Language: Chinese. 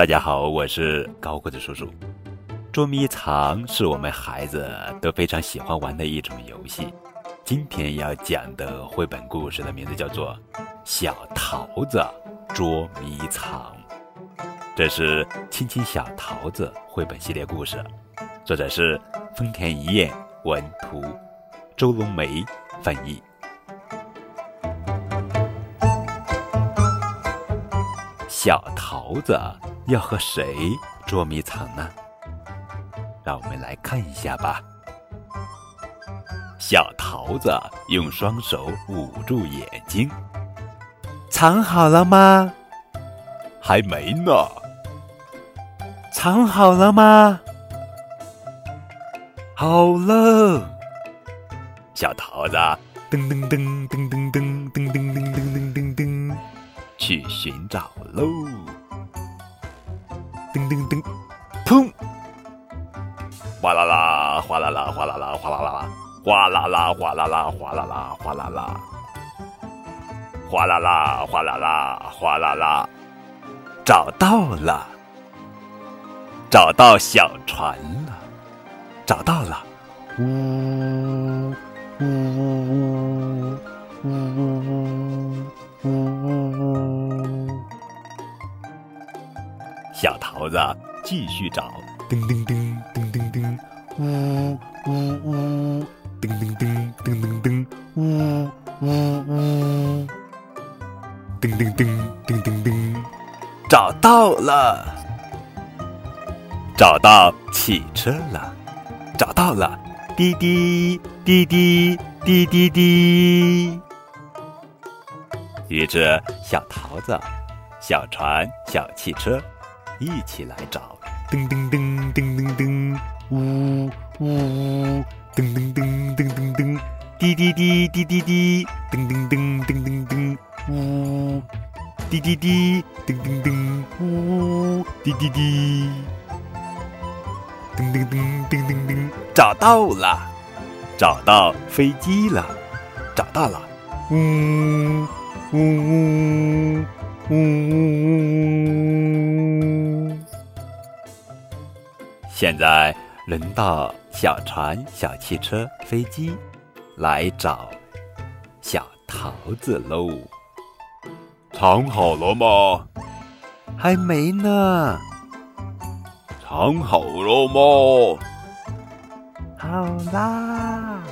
大家好，我是高个子叔叔。捉迷藏是我们孩子都非常喜欢玩的一种游戏。今天要讲的绘本故事的名字叫做《小桃子捉迷藏》，这是《亲亲小桃子》绘本系列故事，作者是丰田一彦文图，周龙梅翻译。小桃子要和谁捉迷藏呢？让我们来看一下吧。小桃子用双手捂住眼睛，藏好了吗？还没呢。藏好了吗？好了。小桃子噔噔噔噔噔噔噔噔噔噔噔噔，去寻找喽。噔噔，砰！哗啦啦，哗啦啦，哗啦啦，哗啦啦。哗啦啦，哗啦啦，哗啦啦，哗啦啦，哗啦啦，哗啦啦，哗啦啦，找到了，找到小船了，找到了，呜呜。小桃子继续找，噔噔噔噔噔噔，呜呜呜。噔噔噔噔噔噔，呜呜呜！噔噔噔噔噔噔，找到了，找到汽车了，找到了，滴滴滴滴滴滴滴。于是，小桃子、小船、小汽车一起来找，噔噔噔噔噔噔，呜呜。噔噔噔噔噔噔，滴滴滴滴滴滴，噔噔噔噔噔噔，呜，滴滴滴，噔噔噔，呜，滴滴滴，噔噔噔噔噔噔，找到了，找到飞机了，找到了，呜呜呜呜呜呜，现在。轮到小船、小汽车、飞机来找小桃子喽。藏好了吗？还没呢。藏好了吗？好啦。